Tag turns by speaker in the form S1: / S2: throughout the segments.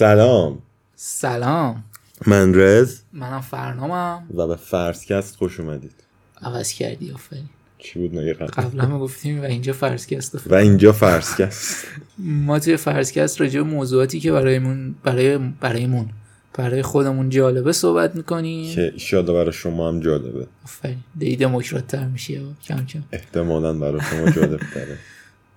S1: سلام.
S2: سلام.
S1: من رز.
S2: منم فرنامم.
S1: و به فرسکست خوش اومدید.
S2: عوض کردی آفرین.
S1: چی بود
S2: قبلا ما گفتیم و اینجا فرسکست
S1: و اینجا فرسکست
S2: ما توی فرسکست راجع به موضوعاتی که برایمون برای برایمون برای خودمون جالبه صحبت می‌کنیم.
S1: که ایشالا برای شما هم جالبه.
S2: آفرین. دی دموکرات تر میشه کم کم.
S1: احتمالا برای شما جالب تره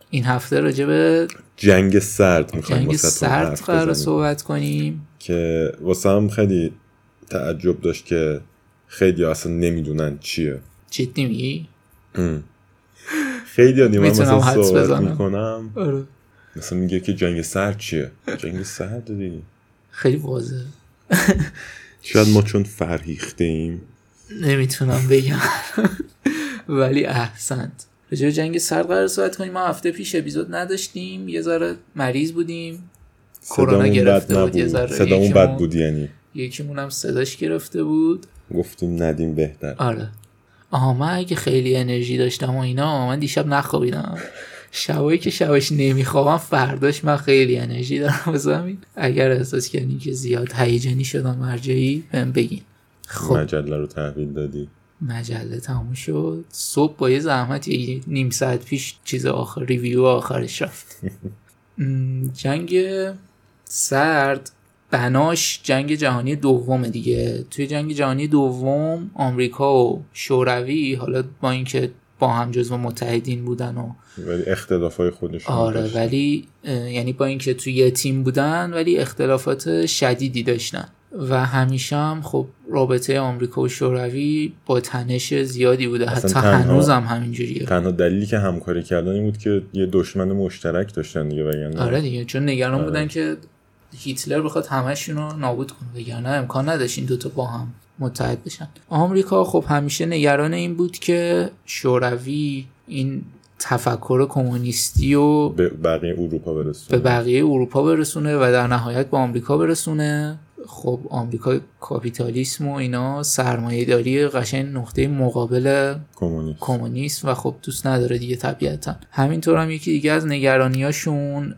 S2: این هفته راجع به
S1: جنگ سرد می‌خوایم
S2: جنگ سرد قرار صحبت کنیم.
S1: که واسه هم خیلی تعجب داشت که خیلی اصلا نمی‌دونن چیه.
S2: جدی میگی؟
S1: خیلی ها
S2: می‌تونم
S1: مثلا صحبت. می‌کنم.
S2: آره.
S1: مثلا میگه که جنگ سرد چیه؟ جنگ سرد دیگه
S2: خیلی واضحه.
S1: شاید ما چون فرهیخته ایم
S2: نمی‌تونم بگم. ولی احسنت. راجع جنگ سرد قرار صحبت کنیم. ما هفته پیش اپیزود نداشتیم. یه ذره مریض بودیم. کرونا گرفته بود. یه ذره
S1: صدامون بد بود یعنی.
S2: یکیمون هم صداش گرفته بود.
S1: گفتیم ندیم بهتر.
S2: آره. آها من اگه خیلی انرژی داشتم و اینا من دیشب نخوابیدم. شبایی که شبش نمیخوابم فرداش من خیلی انرژی دارم. واسه اگر احساس کردین که زیاد هیجانی شدم مرجعی بهم بگین. خب.
S1: مجله رو تحویل دادی.
S2: مجله تموم شد. صبح با یه زحمت یه نیم ساعت پیش چیز آخر ریویو آخرش رفت. جنگ سرد. بناش جنگ جهانی دوم دیگه. توی جنگ جهانی دوم آمریکا و شوروی حالا با اینکه با هم جزو متحدین بودن و
S1: ولی اختلاف های خودشون
S2: آره
S1: داشتن.
S2: ولی یعنی با اینکه توی یه تیم بودن ولی اختلافات شدیدی داشتن. و همیشه هم خب رابطه آمریکا و شوروی با تنش زیادی بوده. حتی
S1: تنها-
S2: هنوز هم همینجوریه.
S1: تنها دلیلی که همکاری کردن این بود که یه دشمن مشترک داشتن دیگه وگرنه.
S2: آره دیگه چون نگران
S1: آره.
S2: بودن که هیتلر بخواد همشون رو نابود کنه وگرنه امکان نداشت این دوتا با هم متحد بشن. آمریکا خب همیشه نگران این بود که شوروی این تفکر کمونیستی و
S1: به بقیه اروپا
S2: به
S1: برسونه
S2: بقیه اروپا برسونه و در نهایت به آمریکا برسونه. خب آمریکا کاپیتالیسم و اینا سرمایه داری قشنگ نقطه مقابل
S1: کمونیست
S2: و خب دوست نداره دیگه طبیعتا. همینطور هم یکی دیگه از نگرانیاشون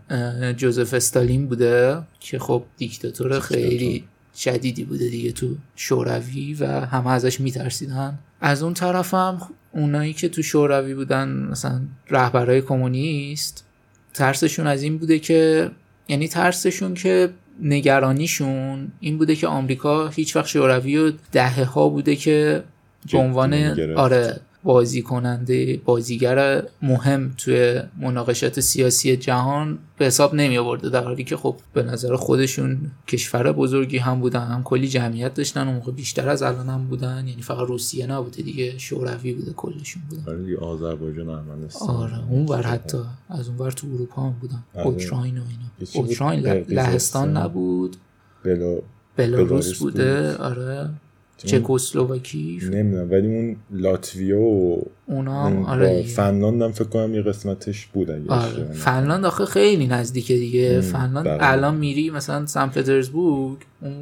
S2: جوزف استالین بوده که خب دیکتاتور خیلی شدیدی بوده دیگه تو شوروی و همه ازش میترسیدن. از اون طرف هم اونایی که تو شوروی بودن مثلا رهبرهای کمونیست ترسشون از این بوده که یعنی ترسشون که نگرانیشون این بوده که آمریکا هیچ وقت شوروی و دهه ها بوده که به عنوان. آره بازی کننده بازیگر مهم توی مناقشات سیاسی جهان به حساب نمی آورده در حالی که خب به نظر خودشون کشور بزرگی هم بودن هم کلی جمعیت داشتن اون موقع بیشتر از الان هم بودن یعنی فقط روسیه نبوده دیگه شوروی بوده کلشون بودن
S1: آره دیگه آذربایجان ارمنستان
S2: آره اون ور حتی از اون ور تو اروپا هم بودن
S1: آره.
S2: اوکراین و اینا؟ اوکراین. لهستان نبود
S1: بلا
S2: بلاروس بوده
S1: بود.
S2: آره چکسلواکی؟
S1: نمی‌دونم ولی اون لاتویا و
S2: اونا
S1: اون
S2: آره.
S1: فنلاند هم فکر کنم یه قسمتش بود اگه
S2: آره. فنلاند آخه خیلی نزدیکه دیگه. فنلاند
S1: بله.
S2: الان میری مثلا سن پترزبورگ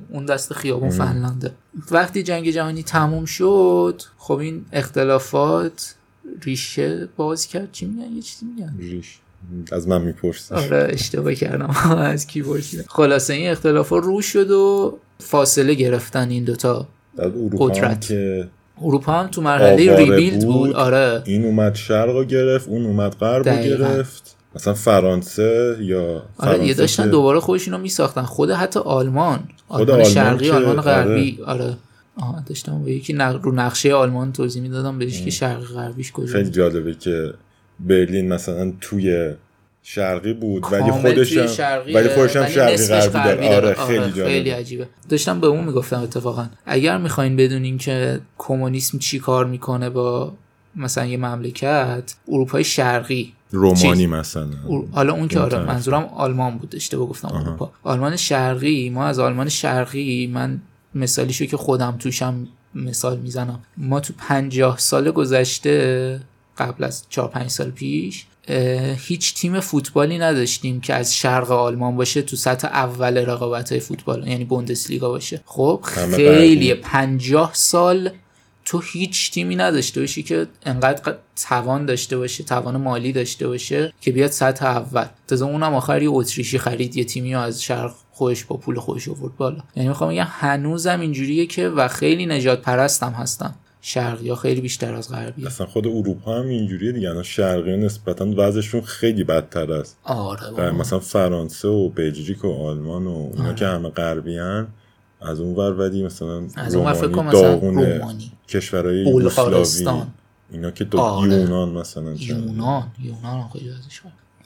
S2: اون- دست خیابون فنلانده. وقتی جنگ جهانی تموم شد خب این اختلافات ریشه باز کرد. چی میگن؟ یه چیزی میگن.
S1: ریش. از من می‌پرسی.
S2: آره اشتباه کردم. از کی پرسیدم؟ خلاصه این اختلاف رو شد و فاصله گرفتن این دوتا.
S1: اروپا هم
S2: قدرت.
S1: که
S2: اروپا هم تو مرحله ریبیلد بود,
S1: بود.
S2: آره.
S1: این اومد شرق رو گرفت اون اومد غرب رو. گرفت. مثلا فرانسه یا
S2: آره
S1: فرانسه
S2: یه داشتن
S1: که-
S2: دوباره خودشون رو میساختن. خود حتی آلمان. آلمان
S1: آلمان
S2: شرقی
S1: که-
S2: آلمان غربی. آره. آها داشتم با یکی نق- رو نقشه آلمان توضیح می‌دادم بهش که شرقی غربیش کجا
S1: خیلی جالبه که برلین مثلا توی شرقی بود ولی خودش ولی خودش هم شرقی غربی داره. آره
S2: آره،
S1: خیلی
S2: خیلی عجیبه. داشتم به اون می‌گفتم اتفاقا. اگر می‌خواین بدونین که کمونیسم چی کار می‌کنه با مثلا یه مملکت اروپای شرقی.
S1: رومانی مثلا.
S2: حالا اون که آره. منظورم آلمان بود اشتباه گفتم اروپا. آلمان شرقی ما از آلمان شرقی من مثالیشو که خودم توشم مثال می‌زنم. ما تو پنجاه سال گذشته قبل از 4 5 سال پیش هیچ تیم فوتبالی نداشتیم که از شرق آلمان باشه تو سطح اول رقابت های فوتبال یعنی بوندسلیگا باشه. خب خیلی پنجاه سال تو هیچ تیمی نداشته باشی که انقدر توان داشته باشه توان مالی داشته باشه که بیاد سطح اول. تازه اونم آخری اتریشی خرید یه تیمی از شرق خودش با پول خودش آورد بالا. یعنی می‌خوام بگم هنوزم اینجوریه که و خیلی نجات پرستم هستن شرقی ها خیلی بیشتر از غربی
S1: اصلا خود اروپا هم اینجوریه دیگه. الان شرقی نسبتا وضعشون خیلی بدتر است.
S2: آره
S1: مثلا فرانسه و بلژیک و آلمان و اینا آره. که همه غربی هن از اون ور ودی مثلا
S2: از اون فکر داغونه
S1: کشورهای یوگسلاوی اینا که دو آره. یونان مثلا
S2: یونان. یونان خیلی ازش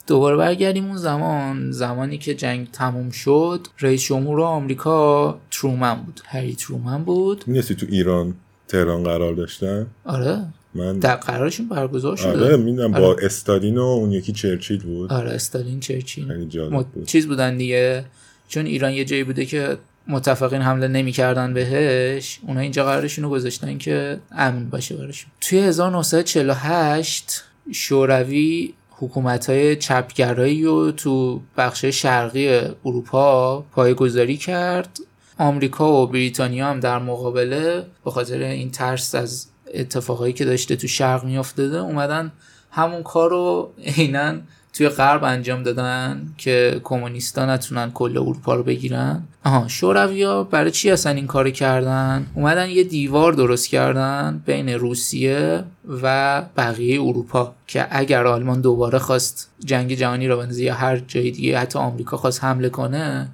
S2: دوباره برگردیم اون زمان. زمانی که جنگ تموم شد رئیس جمهور آمریکا ترومن بود. هری ترومن بود.
S1: می‌دونستی تو ایران. تهران قرار داشتن؟
S2: آره. من در قرارشون برگزار شده.
S1: آره می‌دونم آره. با استالین و اون یکی چرچیل بود.
S2: آره استالین چرچیل.
S1: بود.
S2: چیز بودن دیگه. چون ایران یه جایی بوده که متفقین حمله نمی‌کردن بهش اونا اینجا قرارشون رو گذاشتن که امن باشه براشون. توی 1948 شوروی حکومت های چپگرایی رو تو بخش شرقی اروپا پایگذاری کرد. آمریکا و بریتانیا هم در مقابله به خاطر این ترس از اتفاقایی که داشته تو شرق میافتاده اومدن همون کار رو عینا توی غرب انجام دادن که کمونیستا نتونن کل اروپا رو بگیرن. آها شورویا برای چی اصلا این کار کردن؟ اومدن یه دیوار درست کردن بین روسیه و بقیه اروپا که اگر آلمان دوباره خواست جنگ جهانی رو بنزه یا هر جای دیگه حتی آمریکا خواست حمله کنه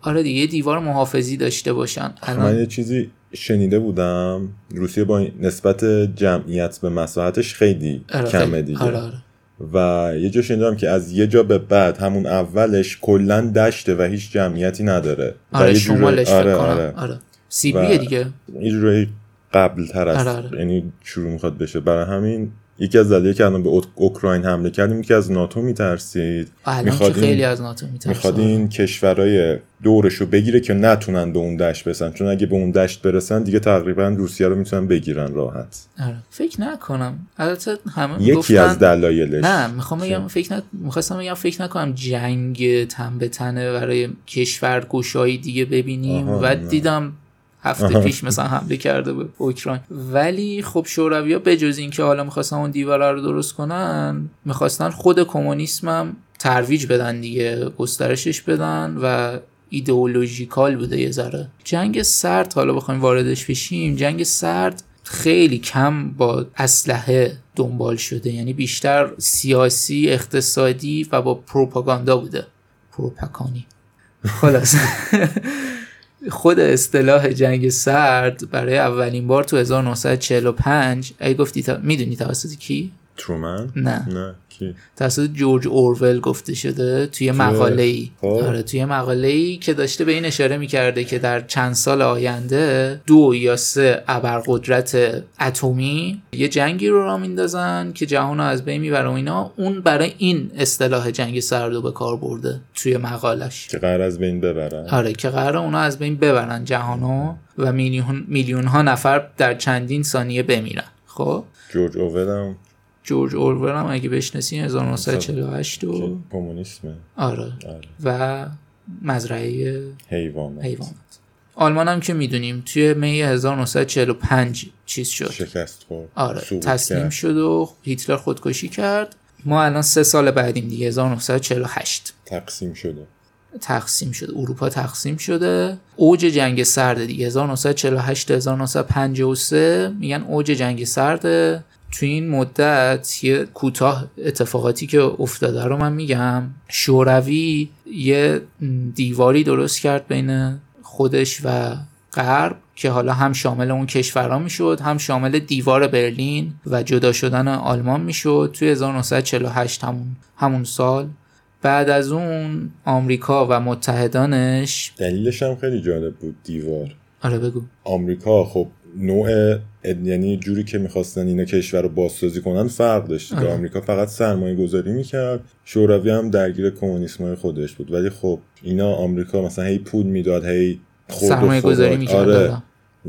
S2: آره دیگه یه دیوار محافظی داشته باشن.
S1: من یه چیزی شنیده بودم. روسیه با نسبت جمعیت به مساحتش خیلی
S2: آره
S1: کمه دیگه.
S2: آره آره.
S1: و یه جا شنیدم که از یه جا به بعد همون اولش کلا دشته و هیچ جمعیتی نداره
S2: آره شمالش آره, آره. آره. سیبریه دیگه
S1: یه جورایی قبل تر است
S2: آره آره.
S1: یعنی شروع می‌خواد بشه برای همین یکی از دلایلی که الان به اوکراین حمله کردیم که از ناتو میترسید.
S2: می‌خواد خیلی از ناتو میترسید
S1: می‌خواد این کشورهای دورش رو بگیره که نتونن به اون دشت برسن. چون اگه به اون دشت برسن دیگه تقریبا روسیه رو می‌تونن بگیرن راحت.
S2: آره. فکر نکنم. البته همه
S1: یکی
S2: گفتن...
S1: از دلایلش
S2: نه می‌خوام بگم فکر ن... می‌خواستم بگم فکر نکنم جنگ تن به تنه برای کشور گشایی دیگه ببینیم. و دیدم هفته پیش مثلا حمله کرده به اوکراین. ولی خب شوروی ها جز اینکه حالا می‌خواستن اون دیوار رو درست کنن می‌خواستن خود کمونیسم هم ترویج بدن دیگه گسترشش بدن و ایدئولوژیکال بوده یه ذره. جنگ سرد حالا بخوایم واردش بشیم جنگ سرد خیلی کم با اسلحه دنبال شده. یعنی بیشتر سیاسی اقتصادی و با پروپاگاندا بوده. پروپاکانی خلاص. خود اصطلاح جنگ سرد برای اولین بار تو 1945 ای گفتی تا... می‌دونی توسط کی؟
S1: ترومن؟
S2: نه.
S1: نه. کی؟
S2: توسط جورج اورول گفته شده توی مقاله ای
S1: خب.
S2: آره توی مقاله ای که داشته به این اشاره می‌کرده که در چند سال آینده دو یا سه ابرقدرت اتمی یه جنگی رو را میندازن که جهان رو از بین می‌بره و اینا. اون برای این اصطلاح جنگ سرد به کار برده توی مقالش.
S1: که قرار از بین ببرن.
S2: آره که قرار اونا از بین ببرن جهانو و میلیون میلیون ها نفر در چندین ثانیه بمیرن. خب؟
S1: جورج اوول هم
S2: جورج اورول هم اگه بشناسین 1948 و
S1: کمونیسمه.
S2: آره.
S1: آره.
S2: و مزرعه
S1: حیوانات.
S2: حیوانات. آلمان هم که می‌دونیم توی می 1945 چیز شد.
S1: شکست خورد.
S2: آره. تسلیم
S1: کرد.
S2: شد و هیتلر خودکشی کرد. ما الان سه سال بعدیم دیگه 1948
S1: تقسیم شده.
S2: تقسیم شده. اروپا تقسیم شده. اوج جنگ سرد دیگه 1948 1953 میگن اوج جنگ سرد تو این مدت یه کوتاه اتفاقاتی که افتاده رو من میگم. شوروی یه دیواری درست کرد بین خودش و غرب که حالا هم شامل اون کشورها می‌شد هم شامل دیوار برلین و جدا شدن آلمان می‌شد توی 1948 همون همون سال. بعد از اون آمریکا و متحدانش
S1: دلیلش هم خیلی جالب بود دیوار.
S2: آره بگو.
S1: آمریکا خب نوع یعنی جوری که می‌خواستن اینا کشور رو بازسازی کنن فرق داشت
S2: آره.
S1: آمریکا فقط سرمایه گذاری می‌کرد شوروی هم درگیر کمونیسم های خودش بود. ولی خب اینا آمریکا مثلا هی پول می‌داد هی خورد و
S2: سرمایه گذاری. می‌کرد
S1: آره.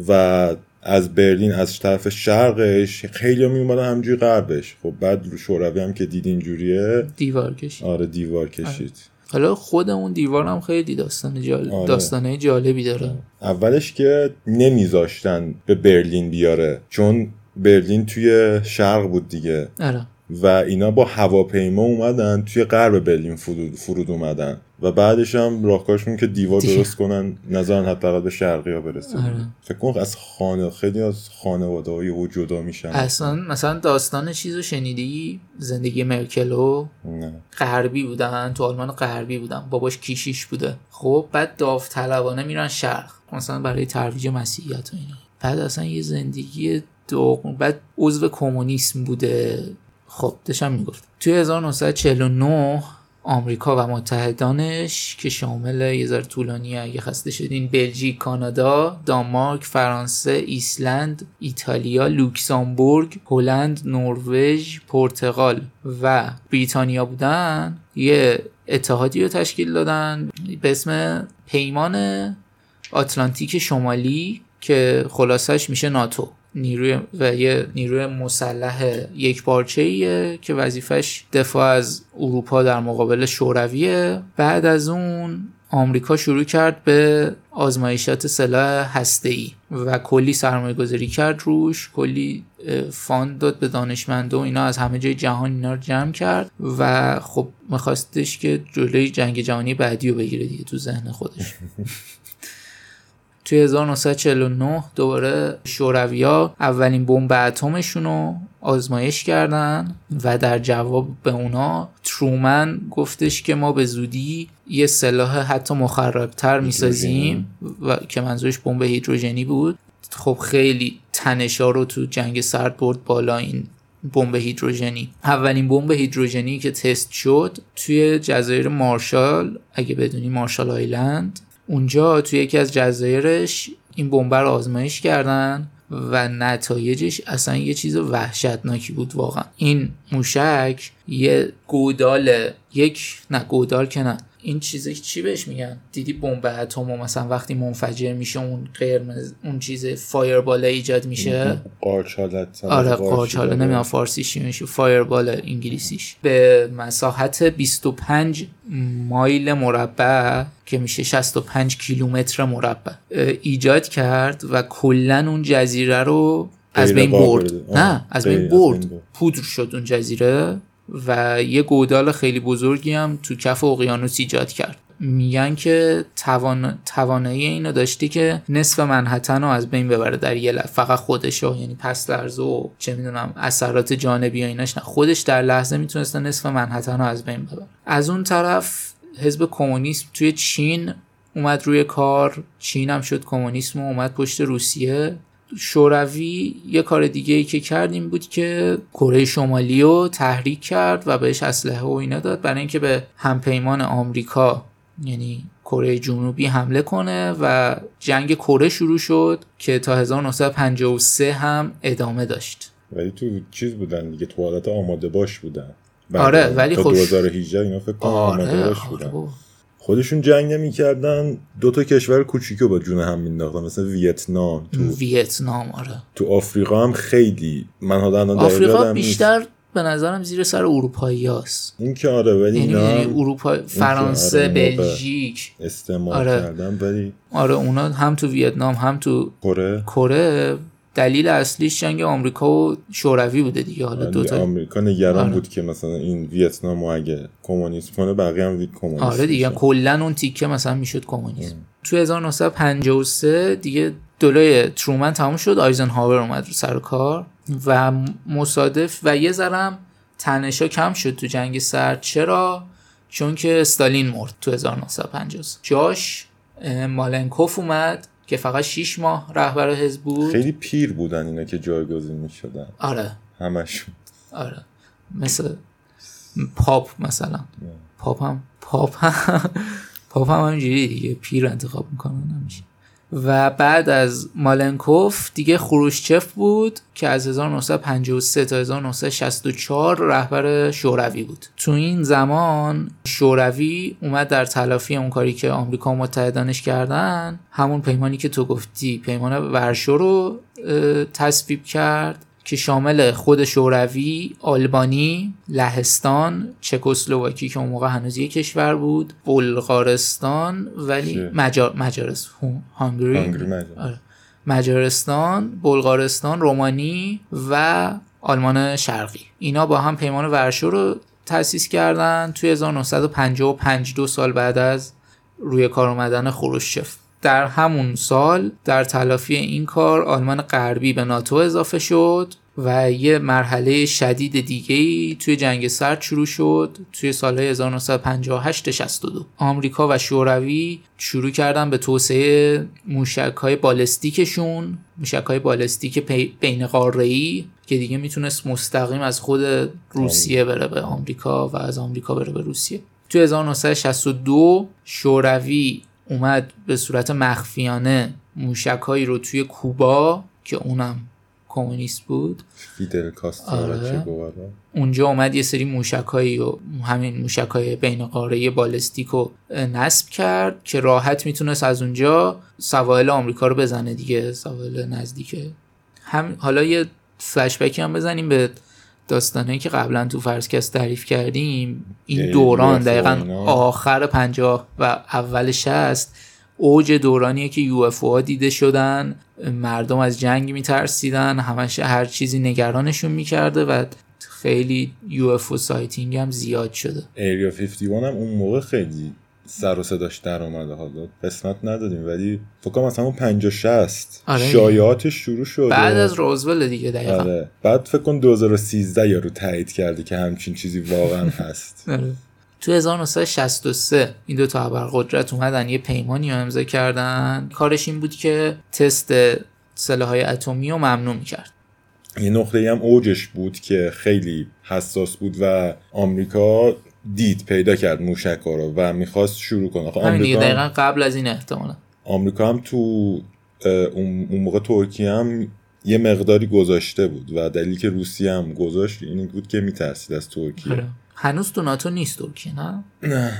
S1: و از برلین از طرف شرقش خیلی می اومدن همجوری غربش. خب بعد شوروی هم که دید اینجوریه.
S2: دیوار کشید.
S1: آره دیوار کشید.
S2: حالا خود اون دیوار هم خیلی داستان جالب
S1: آره.
S2: داستانه جالبی داره.
S1: اولش که نمیذاشتن به برلین بیاره چون برلین توی شرق بود دیگه.
S2: آره.
S1: و اینا با هواپیما اومدن توی غرب برلین فرود, فرود اومدن. و بعدش هم راهکارشون که دیوار. درست کنن نظرن حداقل به شرقی ها برسه.
S2: آره.
S1: فکر کنم از خانه خیلی از خانواده های او جدا میشن.
S2: اصلا مثلا داستان چیزو شنیدی؟ زندگی مرکلو
S1: نه.
S2: غربی بودن تو آلمان غربی بودن. باباش کیشیش بوده. خب بعد داوطلبانه میرن شرق. مثلا برای ترویج مسیحیت و اینا. بعد اصلا یه زندگی داغون. بعد عضو کمونیسم بوده. خب داشتم می‌گفت. توی 1949 آمریکا و متحدانش که شامل یه ذره طولانی اگه خسته شدین بلژیک کانادا دانمارک فرانسه ایسلند ایتالیا لوکزامبورگ هلند نروژ پرتغال و بریتانیا بودن یه اتحادی رو تشکیل دادن به اسم پیمان آتلانتیک شمالی که خلاصش میشه ناتو. نیروی و یه نیروی مسلح یک پارچه که وظیفش دفاع از اروپا در مقابل شورویه. بعد از اون آمریکا شروع کرد به آزمایشات سلاح هسته‌ای و کلی سرمایه گذاری کرد روش. کلی فاند داد به دانشمنده و اینا از همه جای جهان اینا رو جمع کرد و خب میخواستش که جلوی جنگ جهانی بعدی رو بگیره دیگه تو ذهن خودش. توی 1949 دوباره شورویا اولین بمب اتمشون رو آزمایش کردن و در جواب به اونا ترومن گفتش که ما به زودی یه سلاح حتی مخربتر می‌سازیم و که منظورش بمب هیدروژنی بود. خب خیلی تنشا رو تو جنگ سرد برد بالا این بمب هیدروژنی. اولین بمب هیدروژنی که تست شد توی جزایر مارشال اگه بدونی مارشال آیلند اونجا توی یکی از جزایرش این بمب رو آزمایش کردن و نتایجش اصلا یه چیز وحشتناکی بود واقعا. این موشک یه گودال یک نه گودال که نه. این چیزی چی بهش میگن؟ دیدی بمب اتم مثلا وقتی منفجر میشه اون قرمز اون چیز فایربال ایجاد میشه؟ آره قارچ حالا نمی‌دونم فارسیش چی میشه فایربال انگلیسیش. به مساحت 25 مایل مربع که میشه 65 کیلومتر مربع ایجاد کرد و کلا اون جزیره رو از بین. برد. نه از بین برد. پودر شد اون جزیره. و یه گودال خیلی بزرگی هم تو کف اقیانوس ایجاد کرد. میگن که توان... توانایی اینو داشتی که نصف منحتن رو از بین ببره در یه لحظه. فقط خودش رو یعنی پس لرزه و چه می‌دونم اثرات جانبی و ایناش نه. خودش در لحظه می‌تونسته نصف منحتن رو از بین ببره. از اون طرف حزب کمونیسم توی چین اومد روی کار. چین هم شد کمونیسم و اومد پشت روسیه. شوروی یه کار دیگه ای که کرد این بود که کره شمالی رو تحریک کرد و بهش اسلحه و اینا داد. برای اینکه به همپیمان آمریکا یعنی کره جنوبی حمله کنه و جنگ کره شروع شد که تا 1953 هم ادامه داشت.
S1: ولی تو چیز بودن دیگه تو حالت آماده باش بودن.
S2: آره، ولی
S1: تا
S2: خوش-
S1: 2018 اینا فکر کنم آماده
S2: آره,
S1: باش
S2: آره
S1: بودن.
S2: بابا.
S1: خودشون جنگ نمی‌کردن دو تا کشور کوچیکو با جون هم مینداختن مثل ویتنام تو
S2: ویتنام آره
S1: تو آفریقا هم خیلی من دقیق
S2: آفریقا. بیشتر به نظرم زیر سر اروپایی
S1: این که آره ولی
S2: یعنی
S1: اینا
S2: می‌دونی
S1: هم
S2: اروپا فرانسه
S1: آره،.
S2: بلژیک
S1: استعمال
S2: آره.
S1: کردن ولی
S2: آره اونا هم تو ویتنام هم تو
S1: کره
S2: کره دلیل اصلیش جنگ آمریکا و شوروی بوده دیگه. حالا
S1: آره،
S2: دوتا
S1: آمریکا نگران
S2: آره.
S1: بود که مثلا این ویتنام و اگه کمونیسم کنه بقیه هم کمونیست
S2: آره دیگه.
S1: میشن.
S2: کلا اون تیکه مثلا می‌شد کمونیسم تو 1953 دیگه دولای ترومن تموم شد. آیزنهاور اومد رو سر کار و مصادف و یه ذرم تنشا کم شد تو جنگ سرد. چرا؟ چون که استالین مرد تو 1953 جاش مالنکوف اومد. که فقط 6 ماه رهبر حزب بود.
S1: خیلی پیر بودن اینا که جایگزین می‌شدن.
S2: آره.
S1: همشون.
S2: آره. مثل پاپ مثلا. پاپ هم پاپ هم پاپ هم همینجوری دیگه. پیر انتخاب می‌کنن نمیشه و بعد از مالنکوف دیگه خروشچف بود که از 1953 تا 1964 رهبر شوروی بود. تو این زمان شوروی اومد در تلافی اون کاری که آمریکا و متحدانش کردن همون پیمانی که تو گفتی پیمان ورشو رو تصویب کرد. که شامل خود شوروی، آلبانی، لهستان، چکسلواکی که اون موقع هنوز یک کشور بود، بلغارستان ولی مجار مجارستان هانگری. آره. مجارستان، بلغارستان، رومانی و آلمان شرقی. اینا با هم پیمان ورشو رو تأسیس کردن. توی 1955 دو سال بعد از روی کار اومدن خروشچف. در همون سال در تلافی این کار آلمان غربی به ناتو اضافه شد و یه مرحله شدید دیگه ای توی جنگ سرد شروع شد توی سال 1958 62 آمریکا و شوروی شروع کردن به توسعه موشک های بالستیکشون موشک های بالستیک بین ای که دیگه می‌تونست مستقیم از خود روسیه بره به آمریکا و از آمریکا بره به روسیه. توی 1962 شوروی اومد به صورت مخفیانه موشکهایی رو توی کوبا که اونم کمونیست بود.
S1: فیدل کاسترو آره.
S2: اونجا اومد یه سری موشکهایی و همین موشکهای بین قاره بالستیک رو نصب کرد که راحت می‌تونست از اونجا سواحل آمریکا رو بزنه دیگه سواحل نزدیکه هم حالا یه فلشبکی هم بزنیم به داستانه که قبلا تو فرسکست تعریف کردیم این دوران دقیقا آخر پنجاه و اول شصت اوج دورانیه که UFO ها دیده شدن مردم از جنگ میترسیدن همش هر چیزی نگرانشون می‌کرده و خیلی UFO sighting هم زیاد شده.
S1: Area 51 هم اون موقع خیلی سر و صداش در اومده. حالا قسمت ندادیم ولی فکر مثلا اون 50 60 آره. شایعاتش شروع شده.
S2: بعد از روزول دیگه دقیقا.
S1: آره. بعد فکر کن 2013 یارو تایید کرده که همچین چیزی واقعا هست.
S2: آره. تو 1963 این دو تا ابرقدرت اومدن یه پیمانی رو امضا کردن. کارش این بود که تست های اتمی رو ممنوع می‌کرد.
S1: یه نقطه هم اوجش بود که خیلی حساس بود و آمریکا دید پیدا کرد موشک رو و می‌خواست شروع کنه.
S2: خب آمریکا دقیقا قبل از این احتمالا.
S1: آمریکا هم تو اون موقع ترکیه هم یه مقداری گذاشته بود و دلیلی که روسیه هم گذاشت این بود که میترسید از ترکیه. آره.
S2: هنوز تو ناتو نیست ترکیه نه؟
S1: نه.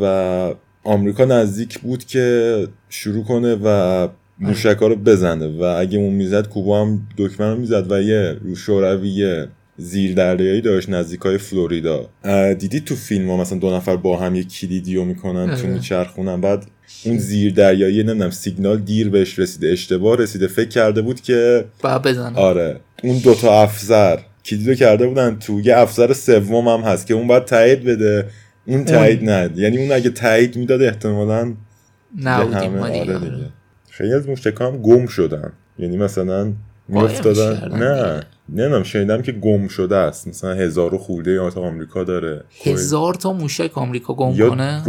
S1: و آمریکا نزدیک بود که شروع کنه و موشک رو بزنه. و اگه اون می‌زد کوبا هم دکمه رو می‌زد و یه رو شوروی زیر دریایی داشت نزدیک های فلوریدا دیدی تو فیلم ها مثلا دو نفر با هم یه کلیدیو می‌کنن تو آره. میچرخونن بعد اون زیر دریایی نمی‌دونم سیگنال دیر بهش رسیده اشتباه رسیده فکر کرده بود که
S2: با بزنه.
S1: آره اون دوتا افسر کلیدو کرده بودن تو یه افسر سوم هم هست که اون باید تایید بده اون تایید ند یعنی اون اگه تایید می‌داد احتمالا
S2: نه آره
S1: خیلی از گم شدن. یعنی مثلا میافتادن نه. نمی‌دونم شنیدم که گم شده است. مثلا هزار و خورده یا آمریکا داره.
S2: هزار تا موشک آمریکا گم
S1: یا
S2: کنه؟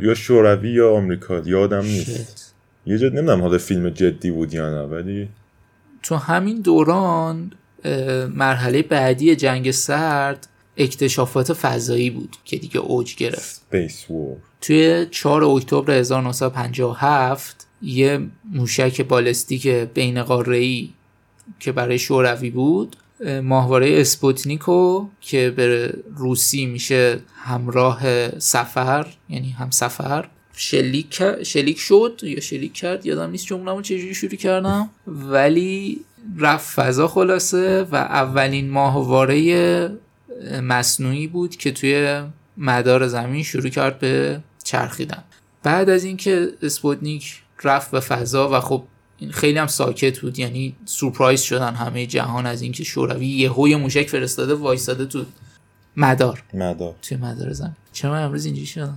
S1: یا شوروی یا آمریکا. یادم نیست. یه جد نمی‌دونم حالا فیلم جدی بود یا نه ولی
S2: تو همین دوران مرحله بعدی جنگ سرد اکتشافات فضایی بود که دیگه اوج گرفت.
S1: Space War.
S2: توی 4 اکتبر 1957 یه موشک بالستیک بین قاره‌ای که برای شوروی بود ماهواره اسپوتنیکو که به روسی میشه همراه سفر یعنی هم سفر شلیک, شلیک شد یا شلیک کرد؟ یادم نیست جمله‌مو چجوری شروع کردم. ولی رفت فضا خلاصه و اولین ماهواره مصنوعی بود که توی مدار زمین شروع کرد به چرخیدن. بعد از اینکه اسپوتنیک رفت به فضا و خب خیلی هم ساکت بود. یعنی سورپرایز شدن همه جهان از اینکه شوروی یهو موشک فرستاده وایساده تو مدار.
S1: مدار.
S2: توی مدار زمین. چرا امروز اینجوری شدن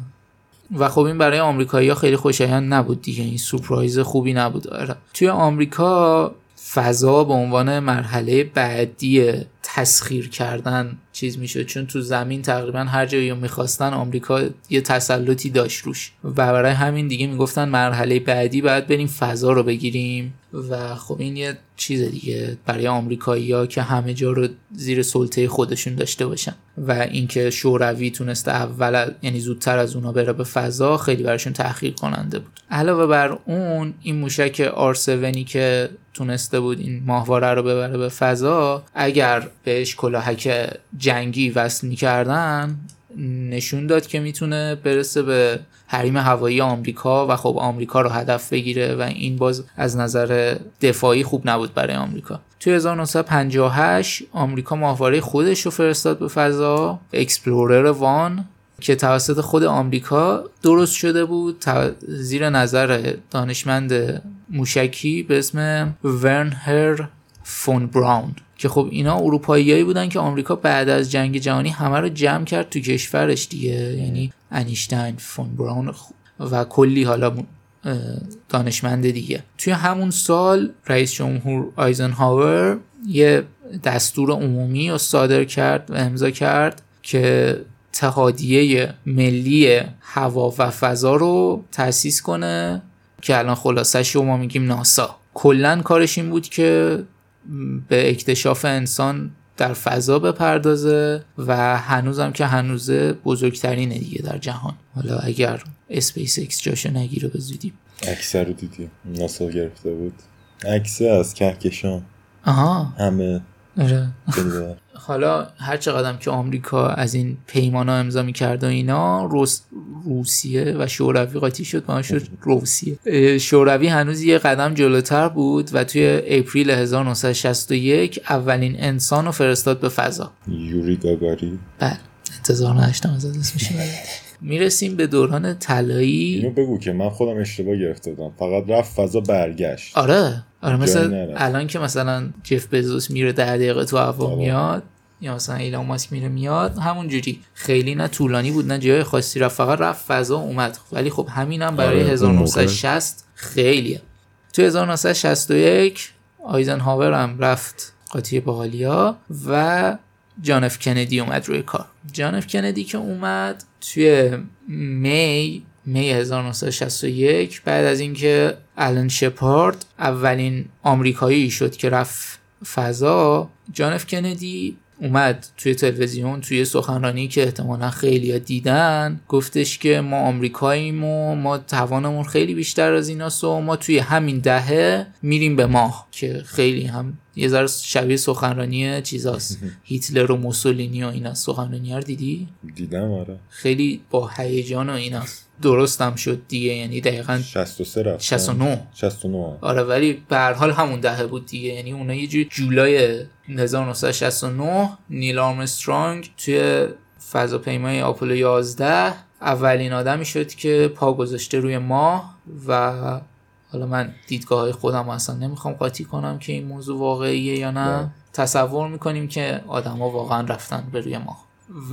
S2: و خب این برای آمریکایی‌ها خیلی خوشایند نبود دیگه. این سورپرایز خوبی نبود. آره. توی آمریکا فضا به عنوان مرحله بعدی تسخیر کردن چیز می‌شد چون تو زمین تقریبا هر جایی می‌خواستن آمریکا یه تسلطی داشت روش. و برای همین دیگه می‌گفتن مرحله بعدی باید بریم فضا رو بگیریم. و خب این یه چیز دیگه برای آمریکایی ها که همه جا رو زیر سلطه خودشون داشته باشن. و اینکه شوروی تونسته اول یعنی زودتر از اونا بره به فضا خیلی براشون تحقیر کننده بود. علاوه بر اون این موشک آر7 که تونسته بود این ماهواره رو ببره به فضا اگر بهش کلاهک جنگی وصل می‌کردن نشون داد که می‌تونه برسه به حریم هوایی آمریکا و خب آمریکا رو هدف بگیره و این باز از نظر دفاعی خوب نبود برای آمریکا. توی 1958 آمریکا ماهواره خودش رو فرستاد به فضا. Explorer One که توسط خود آمریکا درست شده بود. زیر نظر دانشمند موشکی به اسم ورنر فون براون که خب اینا اروپاییایی بودن که آمریکا بعد از جنگ جهانی همه رو جمع کرد تو کشورش دیگه. یعنی انیشتین فون براون و کلی حالا دانشمند دیگه. توی همون سال رئیس جمهور آیزنهاور یه دستور عمومی رو صادر کرد و امضا کرد که اتحادیه ملی هوا و فضا رو تأسیس کنه که الان خلاصش رو ما میگیم ناسا. کلا کارش این بود که به اکتشاف انسان در فضا بپردازه و هنوزم که هنوزه بزرگترینه دیگه در جهان. حالا اگر اسپیس اکس جاشو نگیره به زودی
S1: عکسه رو دیدیم. ناسا گرفته بود. عکس از کهکشان.
S2: آها.
S1: همه.
S2: آره. حالا هر چقدر که آمریکا از این پیمان ها امضا می‌کرد و اینا. روسیه و شوروی قاطی شد با شد روسیه. شوروی هنوز یه قدم جلوتر بود و توی April 1961 اولین انسان رو فرستاد به فضا.
S1: یوری گاگارین؟
S2: بله انتظار نداشتم از اسمش می‌رسیم به دوران طلایی.
S1: اینو بگو که من خودم اشتباه گرفته بودم. فقط رفت فضا برگشت.
S2: آره آره مثلا الان که مثلا جف بزوس میره ده دقیقه تو هوا
S1: آره.
S2: میاد یا مثلا ایلان ماسک میره میاد همون جوری. خیلی نه طولانی بود نه جای خاصی رفت فقط رفت فضا اومد. ولی خب همینم هم برای
S1: آره،
S2: 1960 خیلیه. تو 1961 آیزنهاور هم رفت قاطی باحالیا و جانف کندی اومد روی کار. جانف کندی که اومد توی می می 1961 بعد از اینکه آلن شپارد اولین آمریکایی شد که رفت فضا جانف کندی اومد توی تلویزیون توی سخنرانی که احتمالا خیلی دیدن گفتش که ما آمریکاییم و ما توانمون خیلی بیشتر از ایناست و ما توی همین دهه میریم به ماه. که خیلی هم یه ذره شبیه سخنرانی چیزاست. هیتلر و موسولینی و اینا. سخنرانی رو دیدی؟
S1: دیدم آره.
S2: خیلی با هیجان و ایناست. درستم شد دیگه. یعنی دقیقا
S1: 63 رفت
S2: 69
S1: 69
S2: آره ولی به هر حال همون دهه بود دیگه. یعنی اونا یه جوری جولای 1969 نیل آرمسترانگ توی فضاپیمای آپولو 11 اولین آدمی شد که پا گذاشته روی ماه و حالا من دیدگاه های خودم اصلا نمی‌خوام قاطی کنم که این موضوع واقعیه یا نه.
S1: بله.
S2: تصور می‌کنیم که آدما واقعا رفتن به روی ماه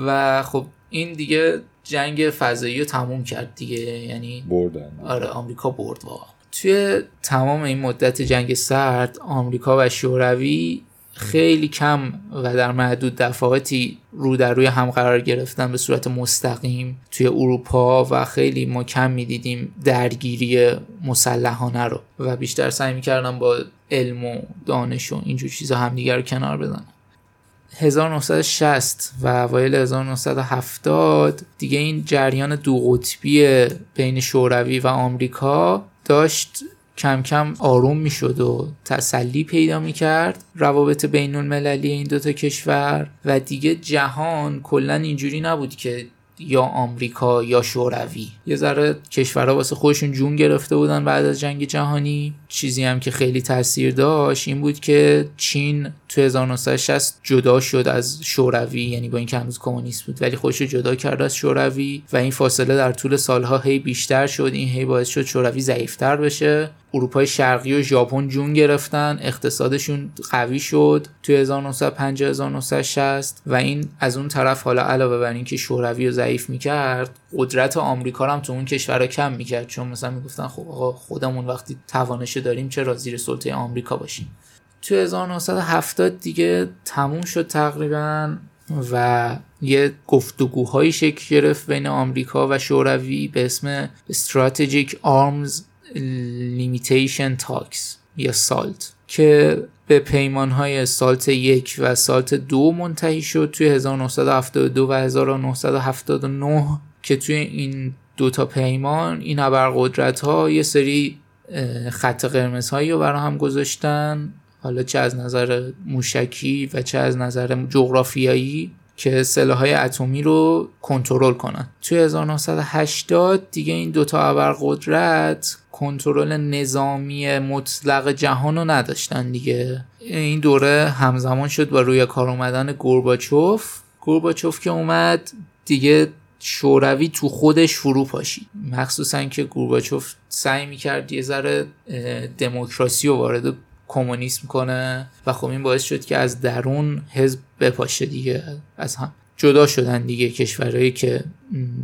S2: و خب این دیگه جنگ فضایی رو تموم کرد دیگه. یعنی
S1: بردن.
S2: آره آمریکا برد واقعا. توی تمام این مدت جنگ سرد آمریکا و شوروی خیلی کم و در محدود دفعاتی رو در روی هم قرار گرفتن به صورت مستقیم توی اروپا و خیلی ما کم می‌دیدیم درگیری مسلحانه رو و بیشتر سعی می‌کردن با علم و دانش و اینجور چیزا همدیگر رو کنار بزنن. 1960 و اوایل 1970 دیگه این جریان دو قطبی بین شوروی و آمریکا داشت کم کم آروم می‌شد و تسلی پیدا می‌کرد. روابط بین المللی این دوتا کشور و دیگه جهان کلا اینجوری نبود که یا آمریکا یا شوروی. یه ذره کشورها واسه خودشون جون گرفته بودن بعد از جنگ جهانی. چیزی هم که خیلی تاثیر داشت این بود که چین تو 1960 جدا شد از شوروی یعنی با اینکه هنوز کمونیست بود ولی خودش جدا کرد از شوروی و این فاصله در طول سالها هی بیشتر شد. این هی باعث شد شوروی ضعیفتر بشه. اروپای شرقی و ژاپن جون گرفتن. اقتصادشون قوی شد توی 1950 1960 و این از اون طرف حالا علاوه بر اینکه شوروی رو ضعیف می‌کرد قدرت آمریکا هم تو اون کشورها کم می‌کرد. چون مثلا می‌گفتن خب خودمون وقتی توانش داریم چرا زیر سلطه آمریکا باشیم؟ تو 1970 دیگه تموم شد تقریبا و یه گفتگوهایی شکل گرفت بین آمریکا و شوروی به اسم Strategic Arms Limitation Talks یا سالت که به پیمان های سالت یک و سالت دو منتهی شد توی 1972 و 1979 که توی این دوتا پیمان این ابرقدرت ها یه سری خط قرمز هایی رو برای هم گذاشتن. حالا چه از نظر موشکی و چه از نظر جغرافیایی که سلاحهای اتمی رو کنترل کنن. توی 1980 دیگه این دوتا ابرقدرت کنترل نظامی مطلق جهان رو نداشتن دیگه. این دوره همزمان شد با روی کار اومدن گورباچوف. گورباچوف که اومد دیگه شوروی تو خودش فرو پاشید. مخصوصا که گورباچوف سعی می‌کرد یه ذره دموکراسی رو وارد کمونیسم کنه و خب این باعث شد که از درون حزب بپاشه دیگه. از هم جدا شدن دیگه کشورهایی که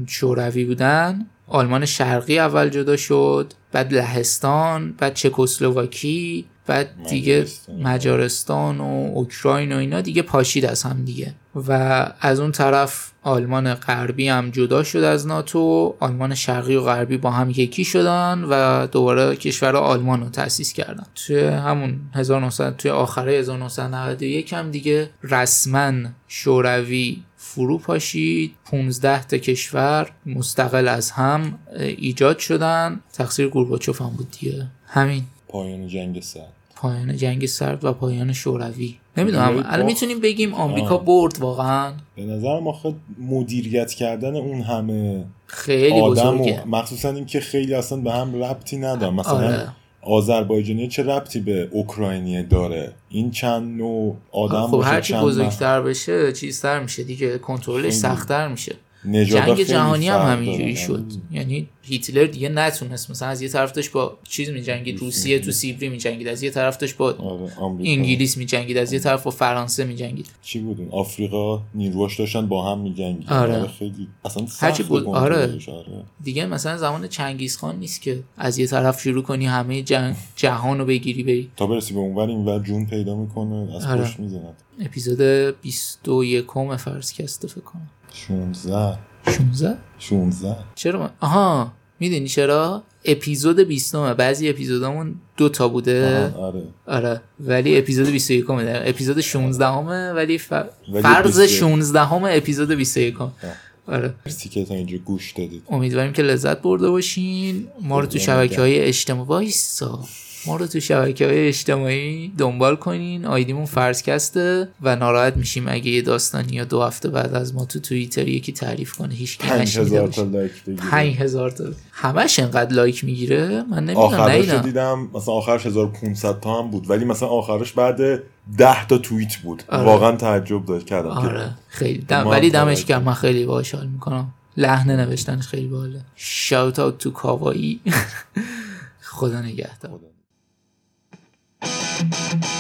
S2: شوروی بودن. آلمان شرقی اول جدا شد بعد لهستان بعد چکسلواکی بعد دیگه مجارستان. و اوکراین و اینا دیگه پاشید از هم دیگه. و از اون طرف آلمان غربی هم جدا شد از ناتو آلمان شرقی و غربی با هم یکی شدن و دوباره کشور آلمان رو تأسیس کردن. توی همون 1900 توی آخره 1991 هم دیگه رسما شوروی فرو پاشید. 15 تا کشور مستقل از هم ایجاد شدن. تقصیر گورباچوف هم بود دیگه. همین.
S1: پایان جنگ سرد
S2: پایان جنگ سرد و پایان شوروی. نمی‌دونم الان می‌تونیم بگیم آمریکا برد واقعا.
S1: به نظر ما خود مدیریت کردن اون همه
S2: خیلی
S1: آدم
S2: بزرگه.
S1: و مخصوصا اینکه خیلی اصلا به هم ربطی ندارن. مثلا
S2: آره.
S1: آذربایجانی چه ربطی به اوکراینی داره؟ این چند نوع آدم
S2: خب هرچی بزرگتر بشه چیزتر میشه دیگه کنترلش. سختتر میشه. جنگ جهانی هم همینجوری. شد یعنی هیتلر دیگه نتونست مثلا از یه طرف داشت با چیز میجنگید روسیه تو سیبری میجنگید از یه طرف داشت با
S1: آره.
S2: انگلیس میجنگید از یه طرف با فرانسه میجنگید
S1: چی بودون آفریقا نیروهاش داشتن با هم میجنگیدن
S2: آره.
S1: خیلی اصلا
S2: هرچی بود-
S1: کنترلش، آره.
S2: دیگه مثلا زمان چنگیز خان نیست که از یه طرف شروع کنی همه جنگ جهان رو بگیری بری
S1: تا برسی به اونور اینور جون پیدا می‌کنه از
S2: آره.
S1: پشت می‌زند
S2: اپیزود 21 فرسکسته فکر کنم
S1: 16
S2: 16
S1: 16
S2: چرا من... آها می‌دونی چرا؟ اپیزود 20 بعضی اپیزودامون دو تا بوده.
S1: آره.
S2: آره. ولی اپیزود 21 ده اپیزود 16 همه ولی, ف...
S1: ولی
S2: فرض
S1: 21.
S2: 16 همه اپیزود 21 آره.
S1: مرسی که تا اینجا گوش دادید.
S2: امیدواریم که لذت برده باشین. ما رو تو شبکه های اجتماعی وایسا ما رو تو شبکه های اجتماعی دنبال کنین. آیدیمون فرضکسته و ناراحت میشیم اگه یه داستانی یا دو هفته بعد از ما تو توییتر یکی تعریف کنه. هیچ کی نشنیده
S1: 5000 تا لایک بگیره.
S2: 5000 تا. همش انقدر لایک می‌گیره؟ من نمی‌دونم
S1: آخرش
S2: نه
S1: دیدم مثلا آخرش 1500 تا هم بود. ولی مثلا آخرش بعد 10 تا توییت بود.
S2: آره.
S1: واقعا تعجب داشت کردم که
S2: آره. خیلی دم ولی دمش. گرم. من خیلی باحال حال می‌کنم. لحن نوشتنش خیلی باحاله. شاوت اوت تو کاوایی خدا نگهدار.
S1: thank you